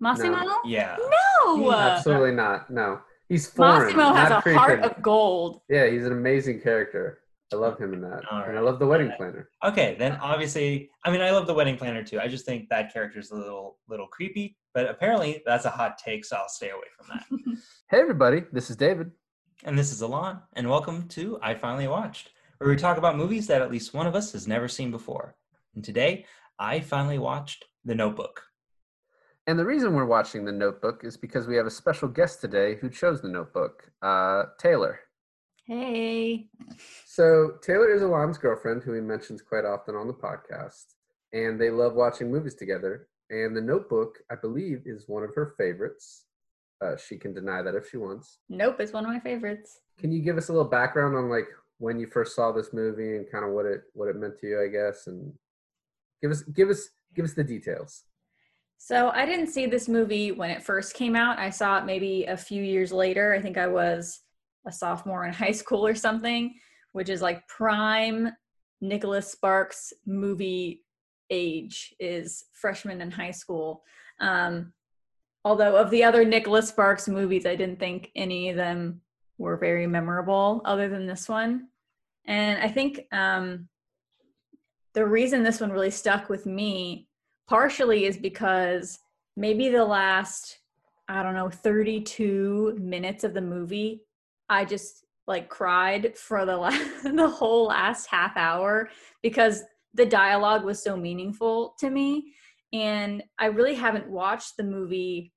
Massimo? No. Yeah. No. Absolutely not. No, he's foreign. Massimo has not a heart of gold. Yeah, he's an amazing character. I love him in that, All and I love the wedding planner. Okay, then obviously, I mean, I love the wedding planner too. I just think that character's a little, little creepy. But apparently, that's a hot take, so I'll stay away from that. Hey, everybody, this is David. and this is Alon, and welcome to I Finally Watched, where we talk about movies that at least one of us has never seen before. And today, I finally watched The Notebook. And the reason we're watching The Notebook is because we have a special guest today who chose The Notebook, uh, Taylor. Hey. So Taylor is Alon's girlfriend, who he mentions quite often on the podcast, and they love watching movies together. And The Notebook, I believe, is one of her favorites. Uh, she can deny that if she wants. Nope, it's one of my favorites. Can you give us a little background on like when you first saw this movie and kind of what it what it meant to you, I guess, and give us give us give us the details. So I didn't see this movie when it first came out. I saw it maybe a few years later. I think I was a sophomore in high school or something, which is like prime Nicholas Sparks movie age is freshman in high school. Um, although of the other Nicholas Sparks movies, I didn't think any of them were very memorable other than this one. And I think um, the reason this one really stuck with me partially is because maybe the last i don't know 32 minutes of the movie i just like cried for the last, the whole last half hour because the dialogue was so meaningful to me. And i really haven't watched the movie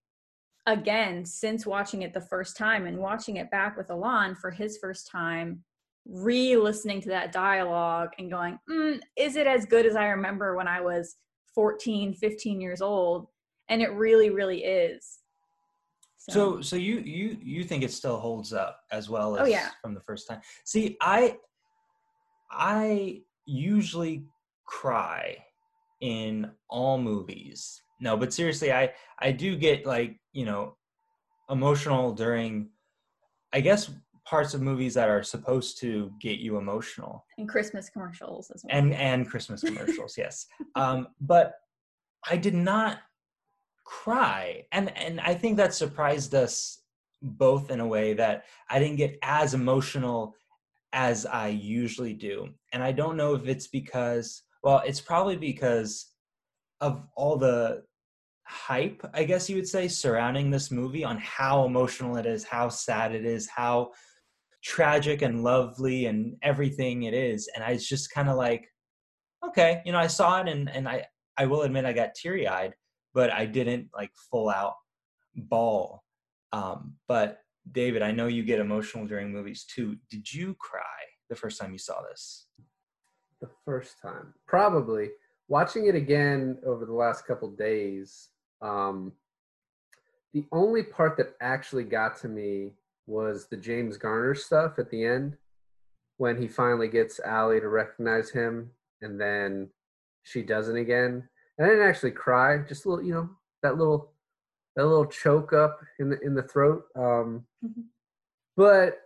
again since watching it the first time and watching it back with Alon for his first time re-listening to that dialogue and going mm, is it as good as i remember when i was 14 15 years old and it really really is So, so you you you think it still holds up as well oh, as Oh, yeah. from the first time? See, I I usually cry in all movies. No, but seriously, I I do get like you know emotional during, I guess parts of movies that are supposed to get you emotional. And christmas commercials as well. And and Christmas commercials, yes. Um, but I did not cry, and and I think that surprised us both in a way that I didn't get as emotional as I usually do, and I don't know if it's because well, it's probably because of all the hype, I guess you would say, surrounding this movie on how emotional it is, how sad it is, how tragic and lovely and everything it is. And I was just kind of like, okay, you know, I saw it and, and I, I will admit I got teary eyed, but I didn't like full out bawl. Um, but David, I know you get emotional during movies too. Did you cry the first time you saw this? The first time, probably watching it again over the last couple days. Um, the only part that actually got to me was the James Garner stuff at the end when he finally gets Allie to recognize him, and then she doesn't again. And I didn't actually cry, just a little, you know, that little that little choke up in the in the throat. Um, Mhm. but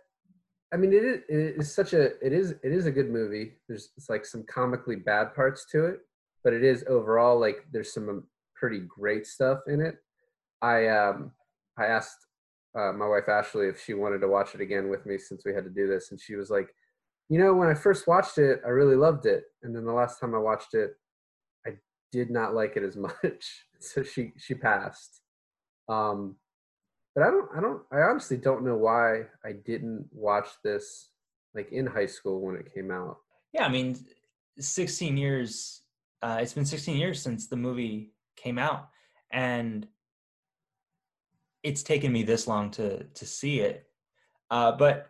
I mean, it is, it is such a it is it is a good movie. There's it's like some comically bad parts to it, but it is overall like there's some um, pretty great stuff in it. I um I asked uh, my wife Ashley if she wanted to watch it again with me since we had to do this, and she was like, you know, when I first watched it, I really loved it, and then the last time I watched it, I did not like it as much. so she she passed. Um, but I don't I don't I honestly don't know why I didn't watch this like in high school when it came out. Yeah, I mean, 16 years, uh, it's been 16 years since the movie came out. And it's taken me this long to to see it. Uh, but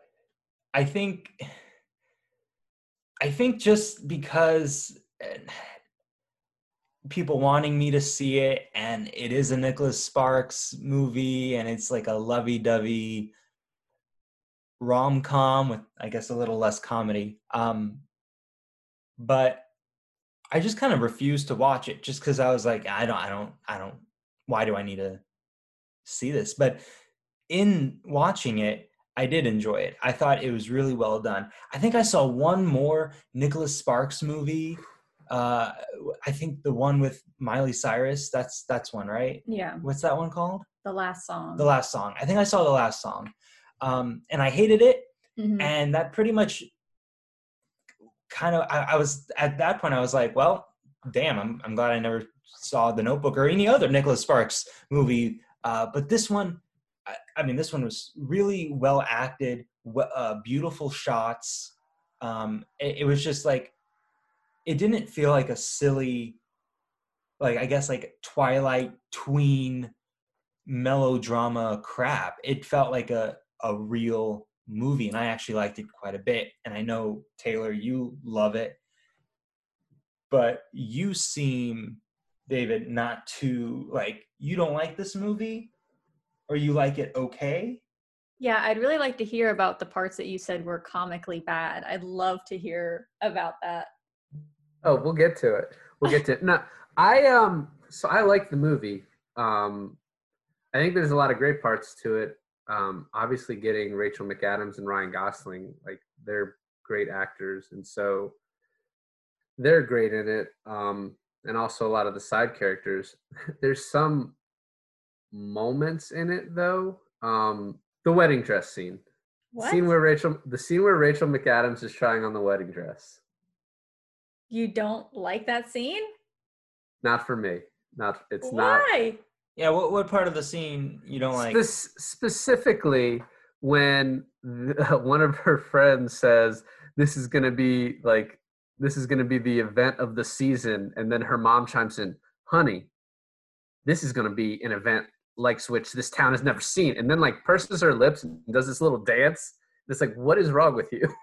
I think I think just because eh, people wanting me to see it and it is a Nicholas Sparks movie and it's like a lovey-dovey rom-com with I guess a little less comedy. Um but I just kind of refused to watch it just cuz I was like I don't I don't I don't why do I need to see this? But in watching it I did enjoy it. I thought it was really well done. I think I saw one more Nicholas Sparks movie Uh, I think the one with Miley Cyrus. That's that's one, right? Yeah, What's that one called? the last song. The last song. I think I saw the last song, um, and I hated it. Mhm. And that pretty much kind of. I, I was at that point. I was like, well, damn. I'm I'm glad I never saw The Notebook or any other Nicholas Sparks movie. Uh, but this one, I, I mean, this one was really well acted, uh, beautiful shots. Um, it, it was just like, it didn't feel like a silly, like I guess like Twilight tween melodrama crap. It felt like a a real movie, and I actually liked it quite a bit. And I know Taylor, you love it, but you seem, David, not to like. You don't like this movie, or you like it okay. Yeah, I'd really like to hear about the parts that you said were comically bad. I'd love to hear about that. Oh, we'll get to it. We'll get to it. No, I um. So I like the movie. Um, I think there's a lot of great parts to it. Um, obviously, getting Rachel McAdams and Ryan Gosling, like they're great actors, and so they're great in it. Um, and also a lot of the side characters. there's some moments in it though. Um, the wedding dress scene. What? Scene where Rachel, the scene where Rachel McAdams is trying on the wedding dress. you don't like that scene? Not for me. Not. It's not. Why? Yeah, what what part of the scene you don't like? Spec- specifically, when the, one of her friends says, "This is going to be like this is going to be the event of the season," and then her mom chimes in, "Honey, this is going to be an event like which this town has never seen," and then like purses her lips and does this little dance. It's like, what is wrong with you?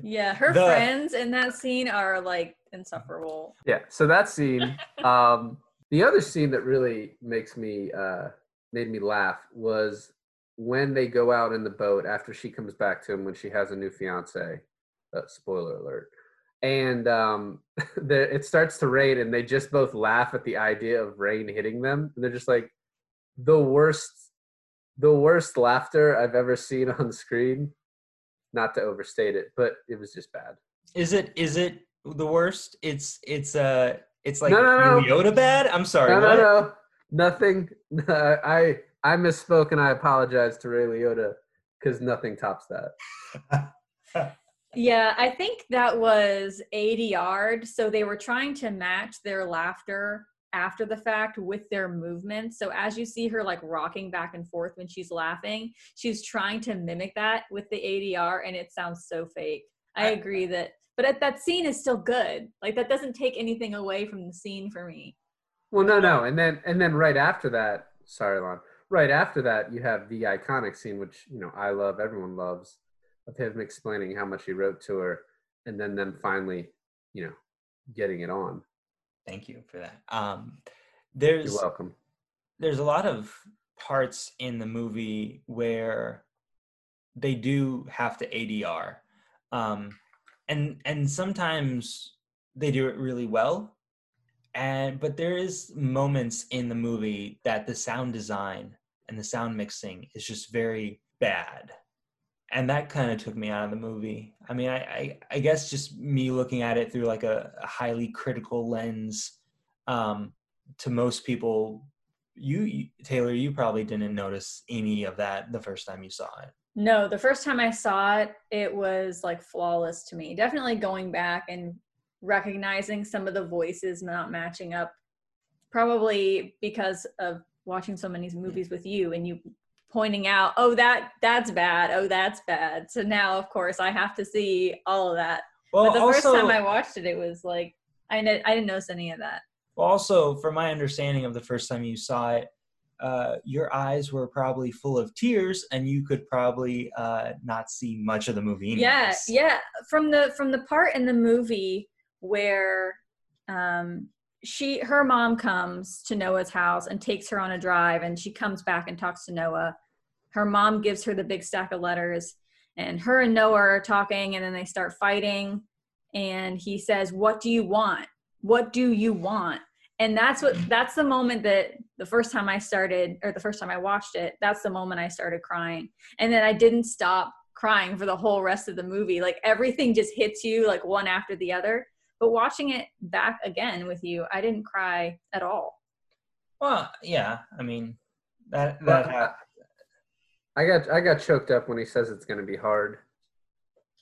Yeah, her The- friends in that scene are like insufferable. yeah. So that scene. Um, the other scene that really makes me uh, made me laugh was when they go out in the boat after she comes back to him when she has a new fiance. Uh, spoiler alert. And um, the, it starts to rain, and they just both laugh at the idea of rain hitting them. And they're just like, the worst, the worst laughter I've ever seen on screen. Not to overstate it, but it was just bad. Is it is it the worst? It's it's uh it's like No, no, no. Yoda bad. I'm sorry. no, no, what? no, nothing. I I misspoke, and I apologize to Ray Liotta because nothing tops that. Yeah, I think that was ADR'd. So they were trying to match their laughter after the fact with their movements. So as you see her like rocking back and forth when she's laughing, she's trying to mimic that with the ADR and it sounds so fake. I agree that but at, that scene is still good. Like that doesn't take anything away from the scene for me. Well, no, no, and then and then right after that, sorry, Lon. Right after that, you have the iconic scene, which you know I love, everyone loves, of him explaining how much he wrote to her, and then them finally, you know, getting it on. Thank you for that. Um, there's You're welcome. there's a lot of parts in the movie where they do have to ADR, um, and and sometimes they do it really well, and but there is moments in the movie that the sound design and the sound mixing is just very bad, and that kind of took me out of the movie. I mean, I I, I guess just me looking at it through like a, a highly critical lens. Um, to most people you, you taylor you probably didn't notice any of that the first time you saw it No, the first time I saw it, it was like flawless to me. Definitely going back and recognizing some of the voices not matching up, probably because of watching so many movies with you and you pointing out, oh that that's bad, oh that's bad. So now, of course, I have to see all of that. well but the also, first time I watched it, it was like I I didn't notice any of that. well, also from my understanding of the first time you saw it uh, your eyes were probably full of tears and you could probably uh, not see much of the movie anyways. Yeah, yeah. From the from the part in the movie where um she her mom comes to Noah's house and takes her on a drive and she comes back and talks to Noah. Her mom gives her the big stack of letters and her and Noah are talking and then they start fighting and he says, "What do you want? What do you want?" And that's what that's the moment that the first time I started or the first time I watched it, that's the moment I started crying. And then I didn't stop crying for the whole rest of the movie. Like everything just hits you like one after the other. But watching it back again with you, I didn't cry at all. Well, yeah. I mean, that that But hap- I got I got choked up when he says it's going to be hard.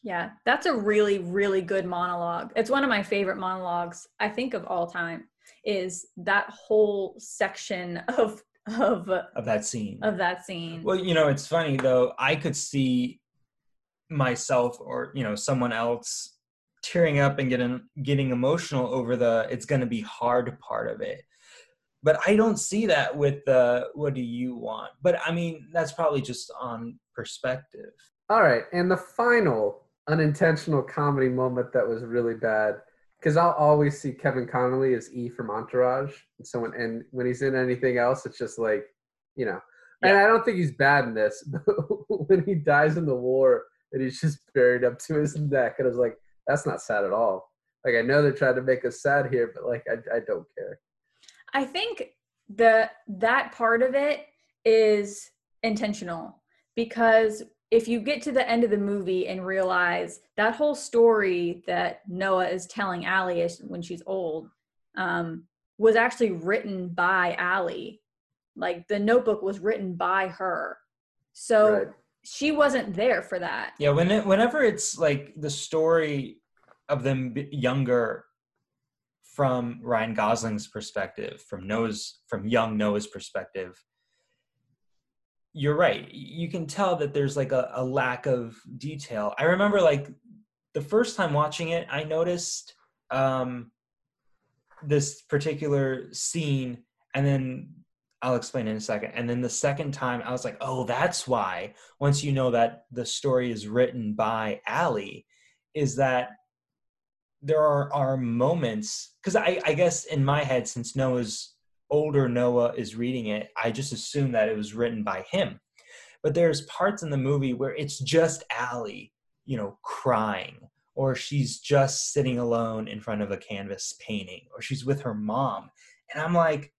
Yeah, that's a really, really good monologue. It's one of my favorite monologues, I think, of all time. Is that whole section of of of that scene. of that scene? Well, you know, it's funny though. I could see myself or you know someone else tearing up and getting getting emotional over the it's going to be hard part of it. But I don't see that with the what do you want? But I mean, that's probably just on perspective. All right, and the final unintentional comedy moment that was really bad because I'll always see Kevin Connolly as E from Entourage, and so when and when he's in anything else, it's just like, you know. And I don't think he's bad in this, but when he dies in the war and he's just buried up to his neck, and I was like, that's not sad at all. Like I know they're trying to make us sad here, but like I I don't care. I think the that part of it is intentional because if you get to the end of the movie and realize that whole story that Noah is telling Allie when she's old um, was actually written by Allie. Like the notebook was written by her. So Right. She wasn't there for that. Yeah, when it, whenever it's like the story of them younger from Ryan Gosling's perspective, from Noah's from young Noah's perspective, you're right. You can tell that there's like a, a lack of detail. I remember like the first time watching it, I noticed um, this particular scene, and then I'll explain in a second. And then the second time, I was like, oh, that's why. Once you know that the story is written by Allie, is that there are, are moments because I, I guess in my head, since Noah's older Noah is reading it, I just assumed that it was written by him. But there's parts in the movie where it's just Allie, you know, crying, or she's just sitting alone in front of a canvas painting, or she's with her mom. And I'm like,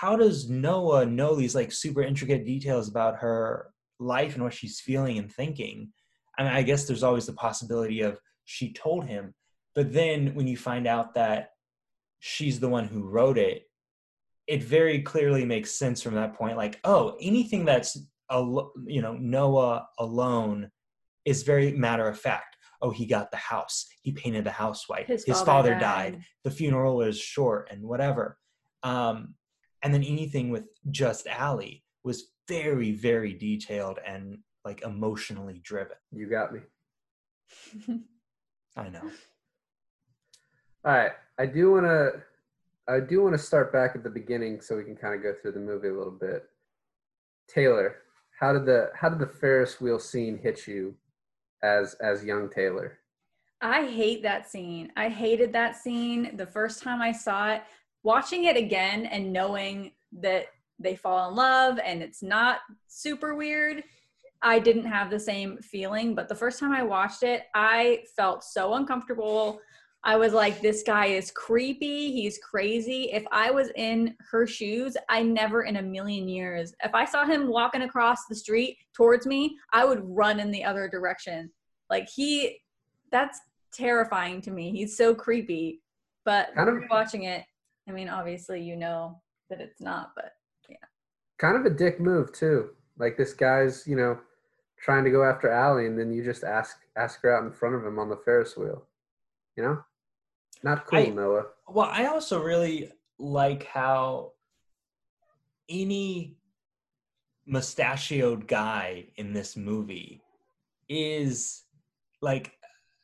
how does Noah know these like super intricate details about her life and what she's feeling and thinking? I mean, I guess there's always the possibility of she told him, but then when you find out that she's the one who wrote it, it very clearly makes sense from that point. Like, oh, anything that's al- you know Noah alone is very matter of fact. Oh, he got the house. He painted the house white. His His, father father, died. died. The funeral was short and whatever. Um, and then anything with just Allie was very, very detailed and like emotionally driven. You got me. I know. All right, I do want to, I do want to start back at the beginning so we can kind of go through the movie a little bit. Taylor, how did the how did the Ferris wheel scene hit you, as as young Taylor? I hate that scene. I hated that scene the first time I saw it. Watching it again and knowing that they fall in love and it's not super weird, I didn't have the same feeling. But the first time I watched it, I felt so uncomfortable. I was like, this guy is creepy. He's crazy. If I was in her shoes, I never in a million years, if I saw him walking across the street towards me, I would run in the other direction. Like, he, that's terrifying to me. He's so creepy. But Kind of- watching it, I mean, obviously, you know that it's not, but yeah. Kind of a dick move too. Like this guy's, you know, trying to go after Allie, and then you just ask ask her out in front of him on the Ferris wheel. You know, not cool, I- Noah. Well, I also really like how any mustachioed guy in this movie is like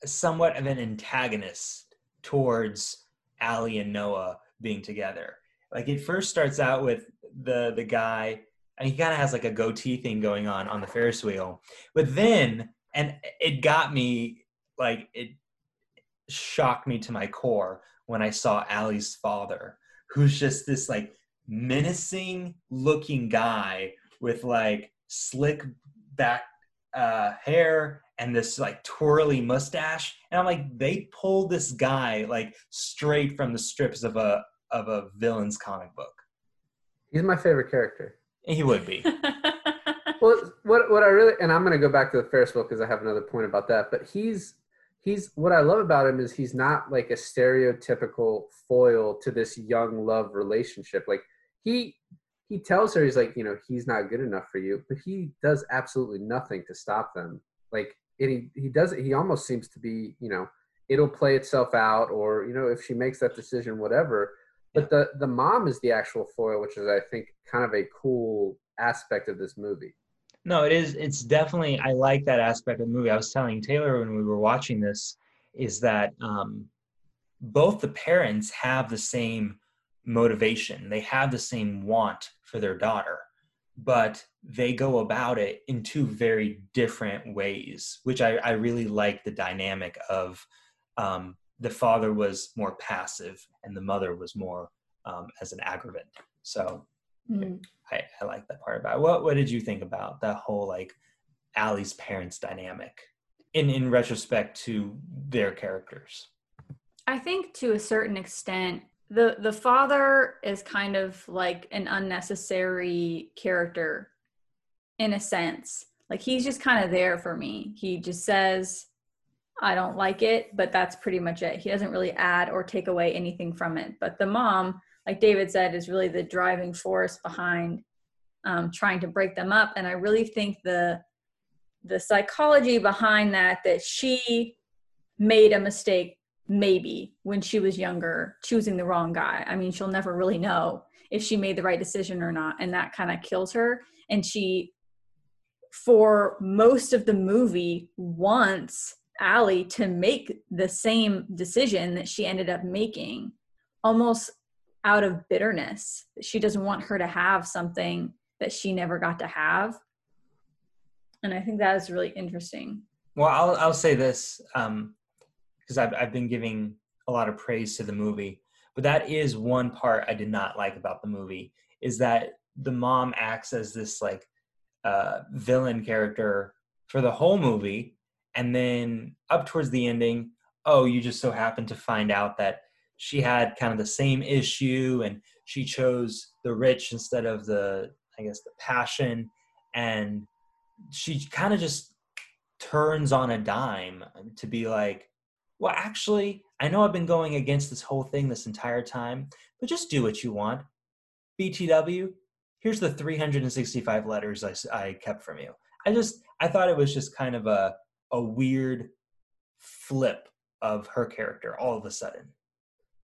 somewhat of an antagonist towards Allie and Noah being together. Like it first starts out with the the guy and he kind of has like a goatee thing going on on the Ferris wheel. But then and it got me like it shocked me to my core when I saw Allie's father, who's just this like menacing looking guy with like slick back uh, hair and this like twirly mustache. And I'm like, they pulled this guy like straight from the strips of a of a villain's comic book. He's my favorite character. He would be. Well, what what I really and I'm going to go back to the Ferris wheel because I have another point about that. But he's he's what I love about him is he's not like a stereotypical foil to this young love relationship. Like he he tells her he's like you know he's not good enough for you, but he does absolutely nothing to stop them. Like and he he does he almost seems to be you know it'll play itself out or you know if she makes that decision whatever. But the the mom is the actual foil, which is I think kind of a cool aspect of this movie. No, it is. It's definitely. I like that aspect of the movie. I was telling Taylor when we were watching this is that um, both the parents have the same motivation. They have the same want for their daughter, but they go about it in two very different ways, which I, I really like the dynamic of. Um, the father was more passive and the mother was more um, as an aggravant. So Mm. I, I like that part about it. What what did you think about that whole like Allie's parents dynamic in in retrospect to their characters? I think to a certain extent the the father is kind of like an unnecessary character in a sense. Like he's just kind of there for me. He just says I don't like it, but that's pretty much it. He doesn't really add or take away anything from it. But the mom like David said, is really the driving force behind um, trying to break them up. And I really think the the psychology behind that that she made a mistake maybe when she was younger choosing the wrong guy i mean she'll never really know if she made the right decision or not and that kind of kills her and she for most of the movie wants Allie to make the same decision that she ended up making almost out of bitterness. She doesn't want her to have something that she never got to have. And I think that is really interesting. Well, I'll, I'll say this because um, I've, I've been giving a lot of praise to the movie, but that is one part I did not like about the movie is that the mom acts as this like uh, villain character for the whole movie. And then up towards the ending, oh, you just so happen to find out that she had kind of the same issue and she chose the rich instead of the i guess the passion. And she kind of just turns on a dime to be like well actually i know i've been going against this whole thing this entire time but just do what you want. Btw here's the 365 letters i, I kept from you. I just i thought it was just kind of a a weird flip of her character all of a sudden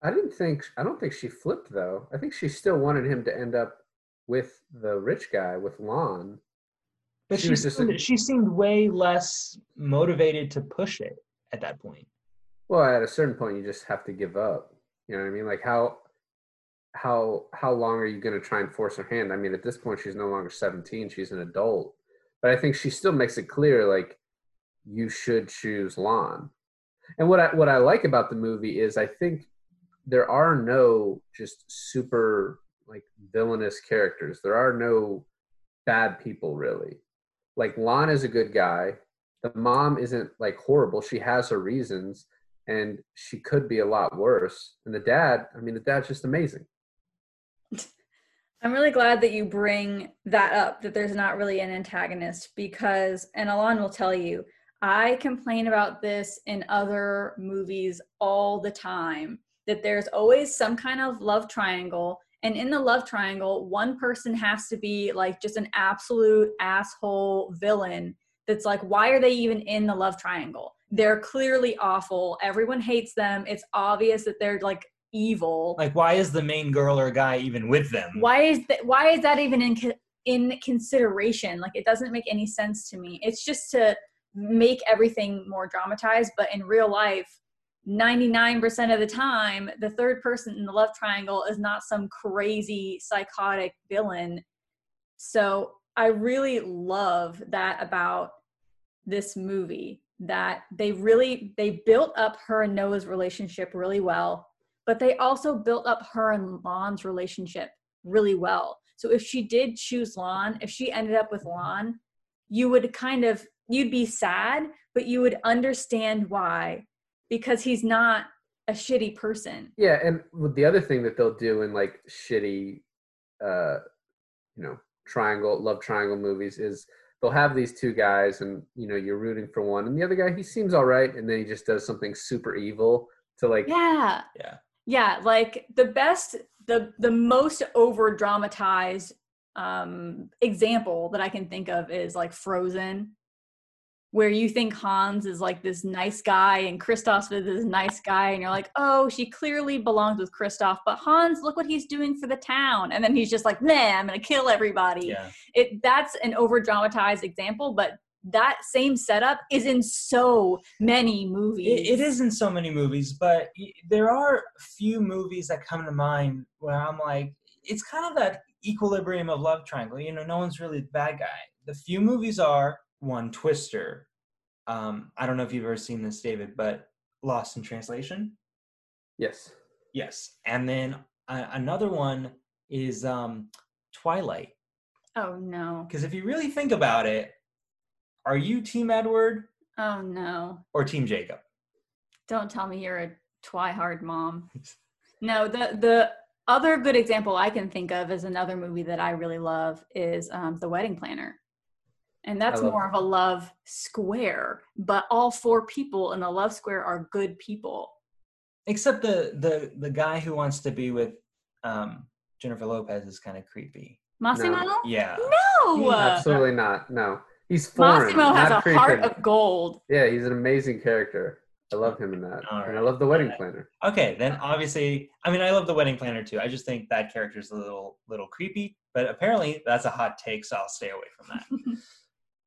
I didn't think I don't think she flipped though. I think she still wanted him to end up with the rich guy with Lon. But she, she seemed, a, she seemed way less motivated to push it at that point. Well, at a certain point, you just have to give up. You know what I mean? Like how how how long are you going to try and force her hand? I mean, at this point, she's no longer seventeen; she's an adult. But I think she still makes it clear, like you should choose Lon. And what I what I like about the movie is, I think there are no just super like villainous characters. There are no bad people really. Like Lon is a good guy. The mom isn't like horrible. She has her reasons and she could be a lot worse. And the dad, I mean the dad's just amazing. I'm really glad that you bring that up that there's not really an antagonist because and Alon will tell you I complain about this in other movies all the time that there's always some kind of love triangle and in the love triangle one person has to be like just an absolute asshole villain that's like why are they even in the love triangle? They're clearly awful. Everyone hates them. It's obvious that they're like evil. Like why is the main girl or guy even with them? Why is that why is that even in in consideration? Like it doesn't make any sense to me. It's just to make everything more dramatized but in real life 99% of the time, the third person in the love triangle is not some crazy psychotic villain. So I really love that about this movie that they really they built up her and Noah's relationship really well, but they also built up her and Lon's relationship really well. So if she did choose Lon, if she ended up with Lon, you would kind of you'd be sad, but you would understand why because he's not a shitty person. Yeah, and the other thing that they'll do in like shitty, uh, you know, triangle love triangle movies is they'll have these two guys, and you know you're rooting for one, and the other guy he seems all right, and then he just does something super evil to like Yeah. Yeah. Yeah, like the best the the most over dramatized um example that I can think of is like Frozen where you think Hans is like this nice guy and Kristoff is this nice guy and you're like, "Oh, she clearly belongs with Kristoff, but Hans, look what he's doing for the town." And then he's just like, "Nah, I'm to kill everybody." Yeah. It that's an over dramatized example, but that same setup is in so many movies. It, it is in so many movies, but y- there are few movies that come to mind where I'm like, it's kind of that equilibrium of love triangle. You know, no one's really the bad guy. The few movies are one Twister. Um, I don't know if you've ever seen this, David, but Lost in Translation. yes. Yes, and then uh, another one is um, Twilight. Oh no. Because if you really think about it, are you Team Edward Oh no. or Team Jacob? Don't tell me you're a twihard mom. No, the the other good example I can think of is another movie that I really love is um, The Wedding Planner. And that's love more of a love square, but all four people in the love square are good people. Except the the the guy who wants to be with um, Jennifer Lopez is kind of creepy. Massimo? Yeah. No. Absolutely not. No. He's foreign. Massimo has a creepy. heart of gold. Yeah, he's an amazing character. I love him in that. All And I love the wedding All right. planner. Okay, then obviously, I mean, I love the wedding planner too. I just think that character's a little little creepy, but apparently that's a hot take, so I'll stay away from that.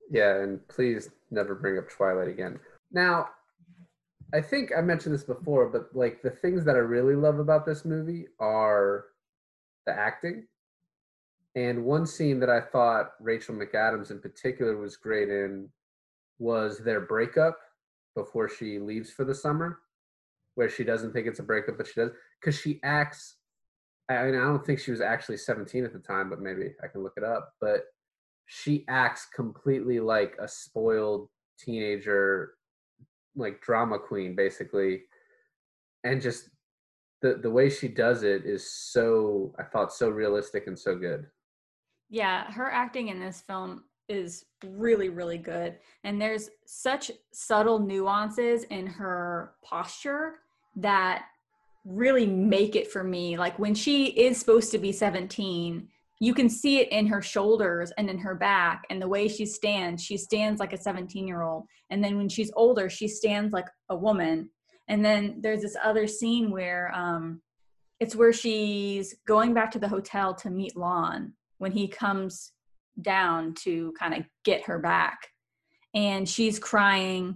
Yeah, and please never bring up Twilight again. Now, I think I mentioned this before, but like the things that I really love about this movie are the acting. And one scene that I thought Rachel McAdams in particular was great in was their breakup before she leaves for the summer, where she doesn't think it's a breakup, but she does because she acts. I mean, I don't think she was actually 17 at the time, but maybe I can look it up. But she acts completely like a spoiled teenager, like drama queen, basically, and just the the way she does it is so I thought so realistic and so good. Yeah, her acting in this film is really, really good. And there's such subtle nuances in her posture that really make it for me. Like when she is supposed to be 17, you can see it in her shoulders and in her back and the way she stands. She stands like a 17 year old. And then when she's older, she stands like a woman. And then there's this other scene where um, it's where she's going back to the hotel to meet Lon when he comes down to kind of get her back. And she's crying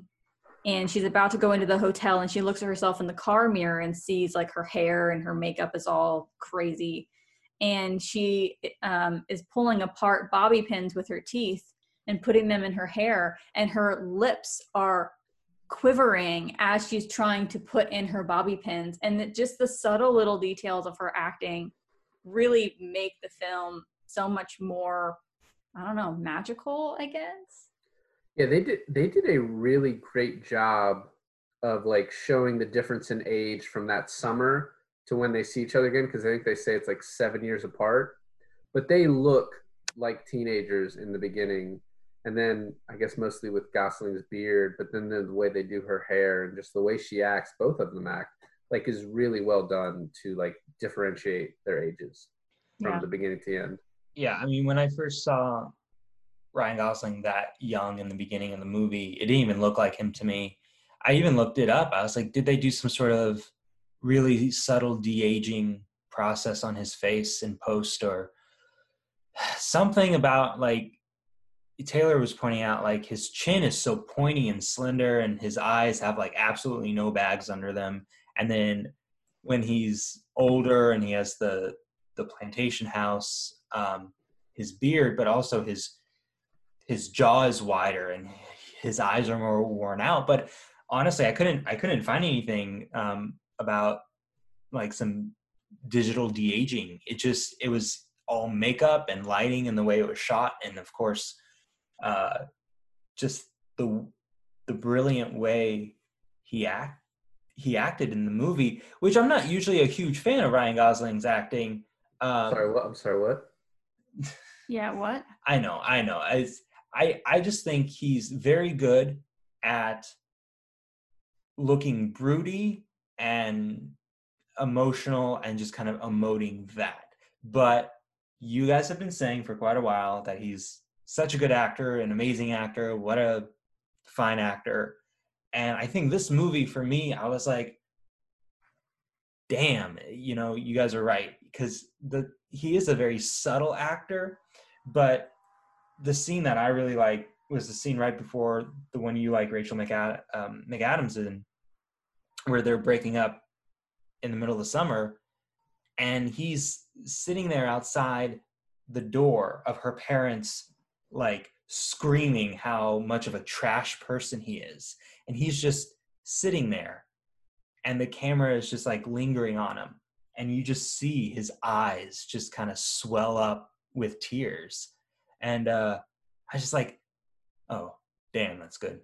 and she's about to go into the hotel and she looks at herself in the car mirror and sees like her hair and her makeup is all crazy. And she um, is pulling apart bobby pins with her teeth and putting them in her hair, and her lips are quivering as she's trying to put in her bobby pins. And it, just the subtle little details of her acting really make the film so much more i don't know magical i guess Yeah, they did they did a really great job of like showing the difference in age from that summer to when they see each other again because I think they say it's like 7 years apart. But they look like teenagers in the beginning and then I guess mostly with Gosling's beard, but then the way they do her hair and just the way she acts, both of them act like is really well done to like differentiate their ages from Yeah. the beginning to the end. yeah, I mean, when I first saw Ryan Gosling that young in the beginning of the movie, it didn't even look like him to me. I even looked it up. I was like, did they do some sort of really subtle de aging process on his face in post or something about like Taylor was pointing out like his chin is so pointy and slender and his eyes have like absolutely no bags under them. And then when he's older and he has the the plantation house um his beard but also his his jaw is wider and his eyes are more worn out. But honestly i couldn't i couldn't find anything um about like some digital de-aging it just it was all makeup and lighting and the way it was shot and of course uh just the the brilliant way he act he acted in the movie which i'm not usually a huge fan of ryan gosling's acting um sorry, what? I'm sorry, what? yeah what I know, I know. It's, I I just think he's very good at looking broody and emotional and just kind of emoting that. But you guys have been saying for quite a while that he's such a good actor, an amazing actor, what a fine actor. And I think this movie for me, I was like, damn, you know, you guys are right because the he is a very subtle actor, but the scene that I really like was the scene right before the one you like, Rachel McAd- um, McAdams in, where they're breaking up in the middle of the summer, and he's sitting there outside the door of her parents, like screaming how much of a trash person he is, and he's just sitting there, and the camera is just like lingering on him, and you just see his eyes just kind of swell up with tears, and uh, I just like, oh, damn, that's good.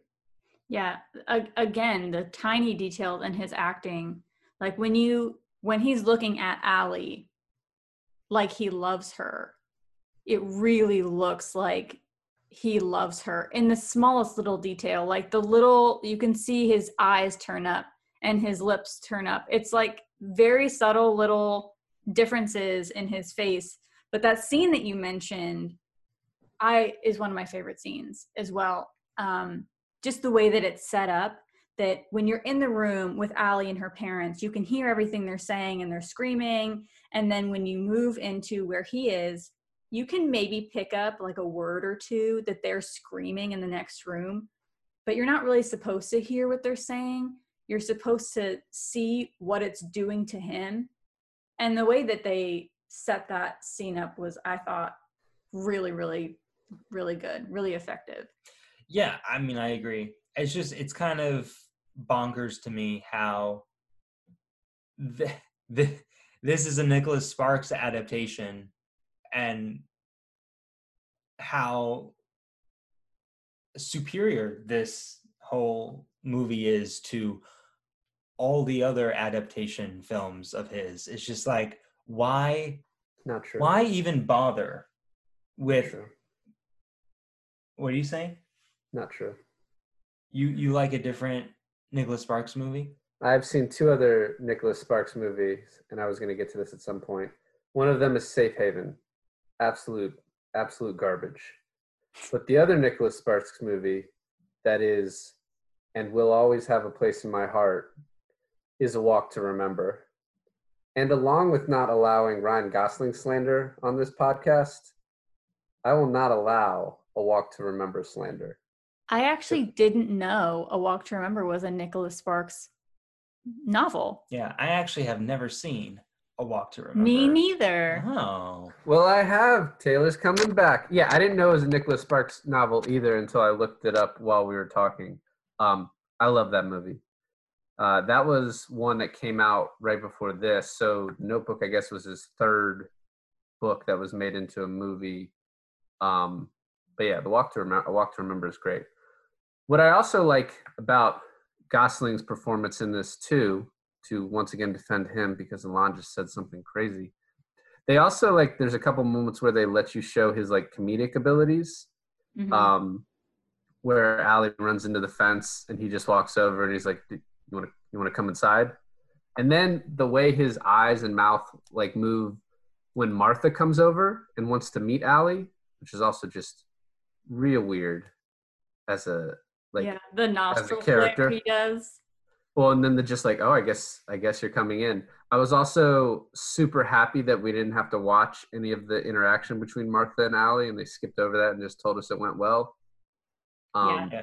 Yeah, a- again, the tiny details in his acting, like when you when he's looking at Allie, like he loves her, it really looks like he loves her in the smallest little detail. Like the little you can see his eyes turn up and his lips turn up. It's like very subtle little differences in his face. But that scene that you mentioned, I is one of my favorite scenes as well. Um, just the way that it's set up that when you're in the room with Allie and her parents, you can hear everything they're saying and they're screaming. And then when you move into where he is, you can maybe pick up like a word or two that they're screaming in the next room, but you're not really supposed to hear what they're saying. You're supposed to see what it's doing to him. And the way that they set that scene up was, I thought, really, really, really good, really effective. Yeah, I mean, I agree. It's just, it's kind of bonkers to me how the, the, this is a Nicholas Sparks adaptation and how superior this whole movie is to all the other adaptation films of his. It's just like, why, Not true. why even bother with, what are you saying? Not true. You, you like a different Nicholas Sparks movie? I've seen two other Nicholas Sparks movies, and I was going to get to this at some point. One of them is Safe Haven, absolute, absolute garbage. But the other Nicholas Sparks movie, that is, and will always have a place in my heart, is A Walk to Remember. And along with not allowing Ryan Gosling slander on this podcast, I will not allow A Walk to Remember slander. I actually didn't know A Walk to Remember was a Nicholas Sparks novel. Yeah, I actually have never seen A Walk to Remember. Me neither. Oh. Well, I have. Taylor's coming back. Yeah, I didn't know it was a Nicholas Sparks novel either until I looked it up while we were talking. Um, I love that movie. Uh, that was one that came out right before this. So, Notebook, I guess, was his third book that was made into a movie. Um, but yeah, the Walk to Remember, Walk to Remember is great. What I also like about Gosling's performance in this too, to once again defend him because Alon just said something crazy. They also like there's a couple moments where they let you show his like comedic abilities. Mhm. Um, where Allie runs into the fence and he just walks over and he's like, "You want to you want to come inside?" And then the way his eyes and mouth like move when Martha comes over and wants to meet Allie, which is also just real weird as a like yeah, the nostril character. he does. well, and then they're just like, oh, I guess, I guess you're coming in. I was also super happy that we didn't have to watch any of the interaction between Martha and Allie, and they skipped over that and just told us it went well. Um, Yeah.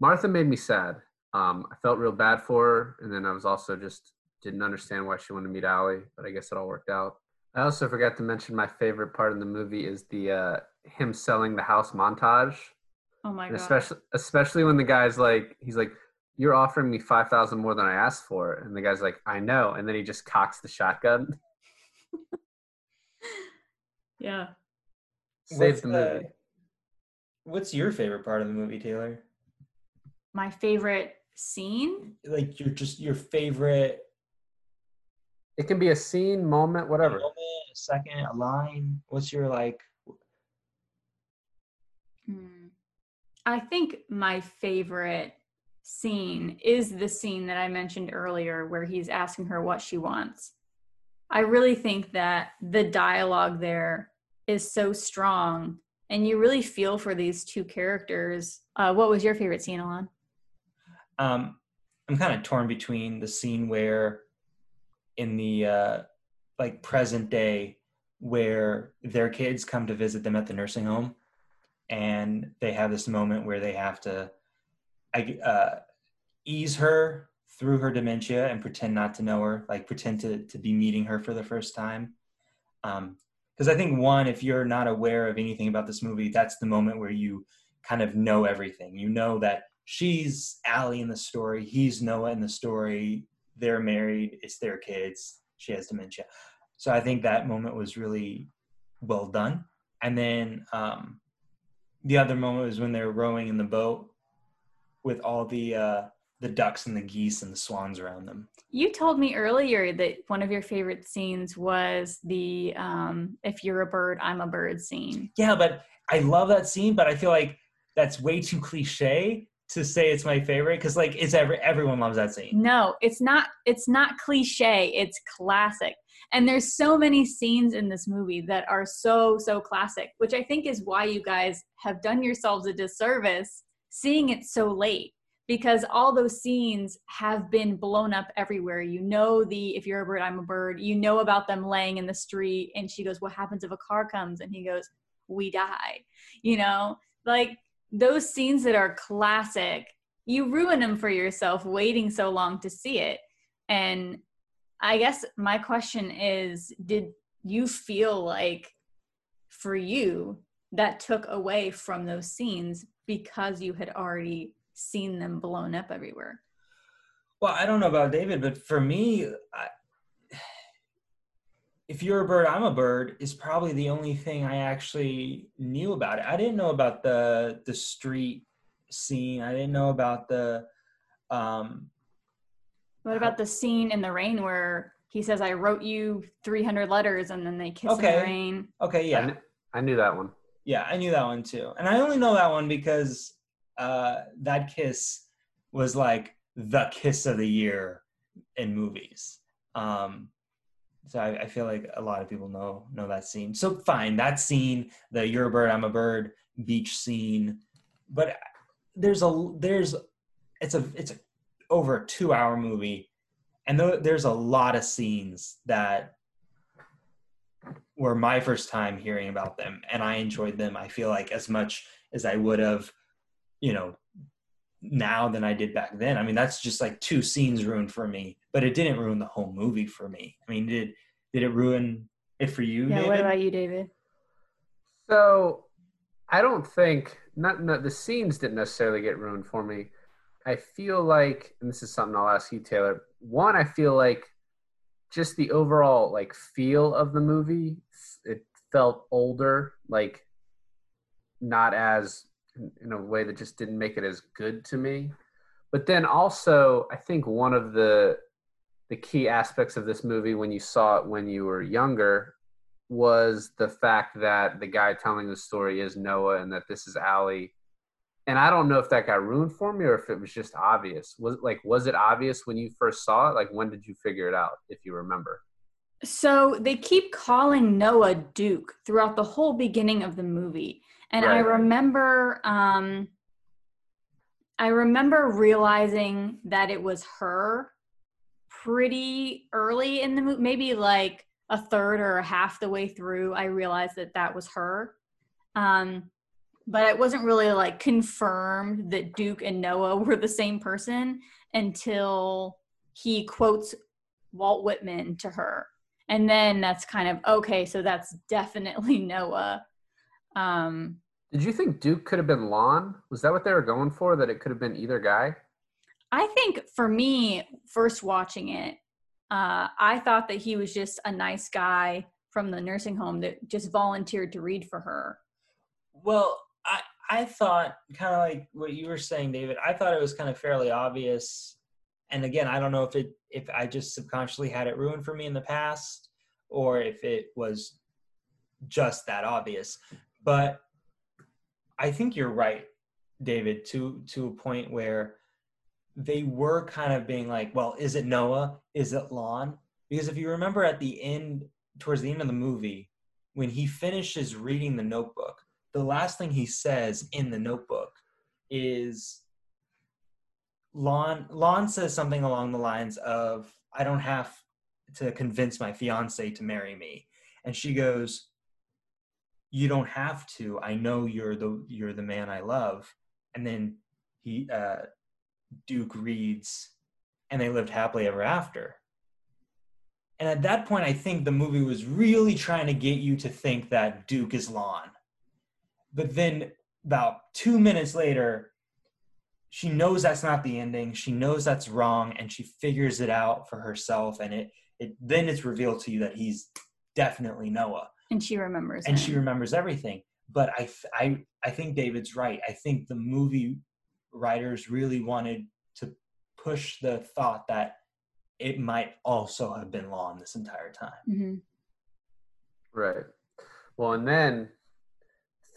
Martha made me sad. Um, I felt real bad for her, and then I was also just didn't understand why she wanted to meet Allie, but I guess it all worked out. I also forgot to mention my favorite part in the movie is the uh, him selling the house montage. Oh my And god. especially especially when the guy's like he's like you're offering me 5000 more than i asked for and the guy's like i know and then he just cocks the shotgun yeah. saves the What's, uh, movie What's your favorite part of the movie, Taylor? My favorite scene? Like your just your favorite it can be a scene moment whatever moment, a second, a line. What's your like? Hmm. I think my favorite scene is the scene that I mentioned earlier where he's asking her what she wants. I really think that the dialogue there is so strong and you really feel for these two characters. Uh, what was your favorite scene, Alon? Um, I'm kind of torn between the scene where in the uh, like present day where their kids come to visit them at the nursing home and they have this moment where they have to uh, ease her through her dementia and pretend not to know her like pretend to, to be meeting her for the first time. Because um, i think one if you're not aware of anything about this movie that's the moment where you kind of know everything. You know that she's Allie in the story he's noah in the story they're married it's their kids she has dementia. So i think that moment was really well done. And then um, the other moment was when they were rowing in the boat with all the uh, the ducks and the geese and the swans around them. You told me earlier that one of your favorite scenes was the um, "If you're a bird, I'm a bird" scene. Yeah, but I love that scene, but I feel like that's way too cliche to say it's my favorite because like it's every everyone loves that scene. No, it's not. It's not cliche. It's classic. And there's so many scenes in this movie that are so so classic, which I think is why you guys have done yourselves a disservice seeing it so late because all those scenes have been blown up everywhere. You know the if you're a bird, I'm a bird. You know about them laying in the street and she goes, "What happens if a car comes?" and he goes, "We die." You know, like those scenes that are classic, you ruin them for yourself waiting so long to see it. And I guess my question is did you feel like for you that took away from those scenes because you had already seen them blown up everywhere. Well, I don't know about David, but for me, I, if you're a bird, I'm a bird is probably the only thing I actually knew about it. I didn't know about the the street scene. I didn't know about the. Um, what about the scene in the rain where he says, "I wrote you 300 letters," and then they kiss okay. in the rain? Okay, yeah, I, kn- I knew that one. Yeah, I knew that one too, and I only know that one because uh, that kiss was like the kiss of the year in movies. Um, so I, I, feel like a lot of people know know that scene. So fine, that scene, the "You're a bird, I'm a bird" beach scene, but there's a there's it's a it's a, over a two hour movie, and th- there's a lot of scenes that were my first time hearing about them, and I enjoyed them. I feel like as much as I would have you know, now than I did back then. I mean, that's just like two scenes ruined for me, but it didn't ruin the whole movie for me. I mean, did did it ruin it for you? Yeah. David? What about you, David? So, I don't think not, not the scenes didn't necessarily get ruined for me. I feel like, and this is something I'll ask you, Taylor. One, I feel like just the overall like feel of the movie, it felt older, like not as in a way that just didn't make it as good to me. But then also, I think one of the the key aspects of this movie when you saw it when you were younger was the fact that the guy telling the story is Noah and that this is Allie. And I don't know if that got ruined for me or if it was just obvious. Was like was it obvious when you first saw it? Like when did you figure it out if you remember? So they keep calling Noah Duke throughout the whole beginning of the movie. And right. I remember um I remember realizing that it was her pretty early in the movie, maybe like a third or a half the way through. I realized that that was her. Um, but it wasn't really like confirmed that Duke and Noah were the same person until he quotes Walt Whitman to her. And then that's kind of okay, so that's definitely Noah. Um, Did you think Duke could have been Lon? Was that what they were going for? That it could have been either guy? I think for me, first watching it, uh, I thought that he was just a nice guy from the nursing home that just volunteered to read for her. Well, I thought kind of like what you were saying, David. I thought it was kind of fairly obvious. And again, I don't know if it if I just subconsciously had it ruined for me in the past or if it was just that obvious. But I think you're right David, to to a point where they were kind of being like, well, is it Noah? Is it Lon? Because if you remember at the end, towards the end of the movie, when he finishes reading the notebook, the last thing he says in the notebook is Lon Lon says something along the lines of, I don't have to convince my fiance to marry me. And she goes, You don't have to. I know you're the you're the man I love. And then he uh Duke reads, and they lived happily ever after. And at that point, I think the movie was really trying to get you to think that Duke is Lon. But then, about two minutes later, she knows that's not the ending. She knows that's wrong, and she figures it out for herself. And it, it then it's revealed to you that he's definitely Noah. And she remembers. And him. she remembers everything. But I, I, I think David's right. I think the movie writers really wanted to push the thought that it might also have been Lon this entire time. Mm-hmm. Right. Well, and then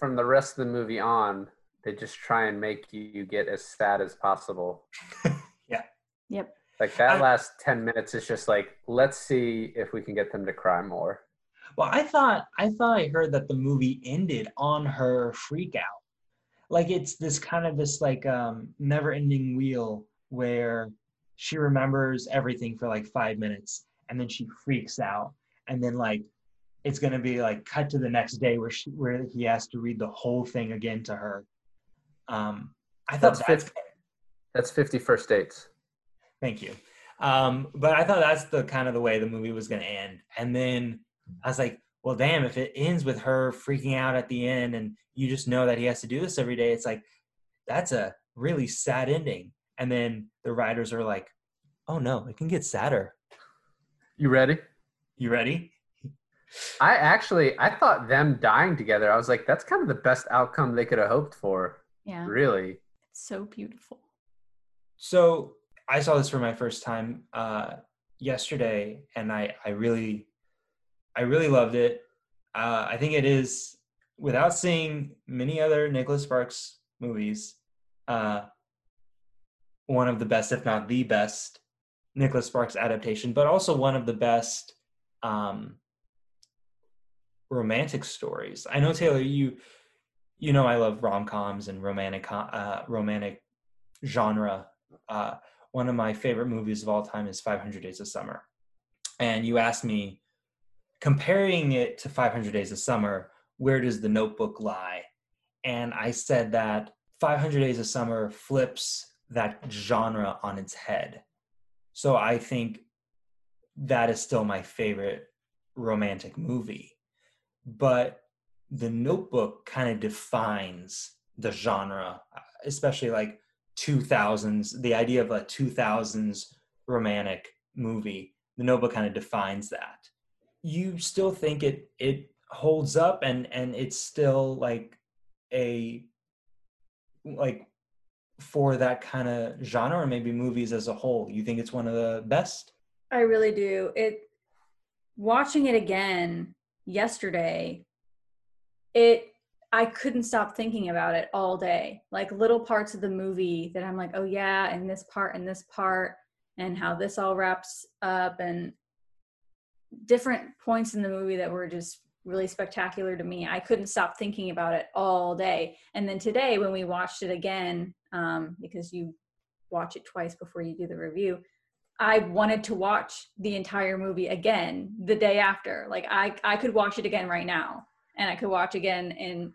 from the rest of the movie on, they just try and make you get as sad as possible. yeah. Yep. Like that I, last 10 minutes is just like, let's see if we can get them to cry more. Well, I thought I thought I heard that the movie ended on her freak out like it's this kind of this like um never ending wheel where she remembers everything for like five minutes and then she freaks out and then like it's going to be like cut to the next day where she where he has to read the whole thing again to her. Um i thought that's, that's 50, that's 50 first dates. Thank you. Um but i thought that's the kind of the way the movie was going to end. And then i was like well damn if it ends with her freaking out at the end and you just know that he has to do this every day it's like that's a really sad ending. And then the writers are like oh no it can get sadder. You ready? You ready i actually i thought them dying together i was like that's kind of the best outcome they could have hoped for. Yeah. Really. It's so beautiful. So i saw this for my first time uh yesterday and i i really i really loved it. Uh i think it is without seeing many other Nicholas Sparks movies, uh, one of the best, if not the best, Nicholas Sparks adaptation, but also one of the best um, romantic stories. I know Taylor, you you know I love rom coms and romantic uh, romantic genre. Uh, one of my favorite movies of all time is 500 Days of Summer, and you asked me comparing it to 500 Days of Summer where does the notebook lie? And I said that 500 Days of Summer flips that genre on its head. So I think that is still my favorite romantic movie. But the notebook kind of defines the genre, especially like 2000s, the idea of a 2000s romantic movie. The notebook kind of defines that. You still think it it holds up and and it's still like a like for that kind of genre or maybe movies as a whole you think it's one of the best i really do it watching it again yesterday it i couldn't stop thinking about it all day like little parts of the movie that i'm like oh yeah and this part and this part and how this all wraps up and different points in the movie that were just really spectacular to me. I couldn't stop thinking about it all day. And then today, when we watched it again, um, because you watch it twice before you do the review, I wanted to watch the entire movie again the day after. Like I, I could watch it again right now, and I could watch again in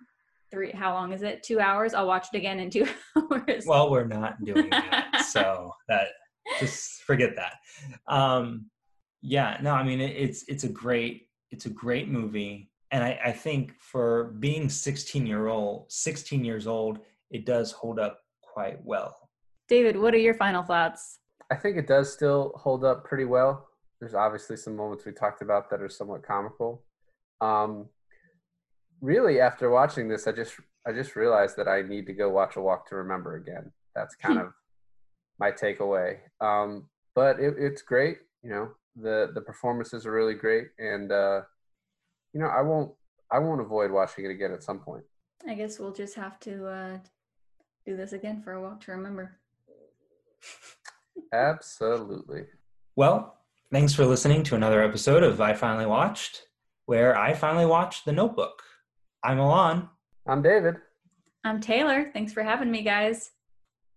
three. How long is it? Two hours. I'll watch it again in two hours. Well, we're not doing that, so that just forget that. Um, yeah, no, I mean it, it's it's a great it's a great movie and I, I, think for being 16 year old 16 years old it does hold up quite well david what are your final thoughts i think it does still hold up pretty well. There's obviously some moments we talked about that are somewhat comical. Um, really after watching this i just i just realized that i need to go watch a walk to remember again. That's kind of my takeaway. Um, but it, it's great you know the the performances are really great, and uh, you know I won't I won't avoid watching it again at some point. I guess we'll just have to uh, do this again for a walk to remember. Absolutely. Well, thanks for listening to another episode of I Finally Watched, where I finally watched The Notebook. I'm Alon. I'm David. I'm Taylor. Thanks for having me, guys.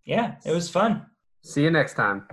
Yeah, it was fun. See you next time.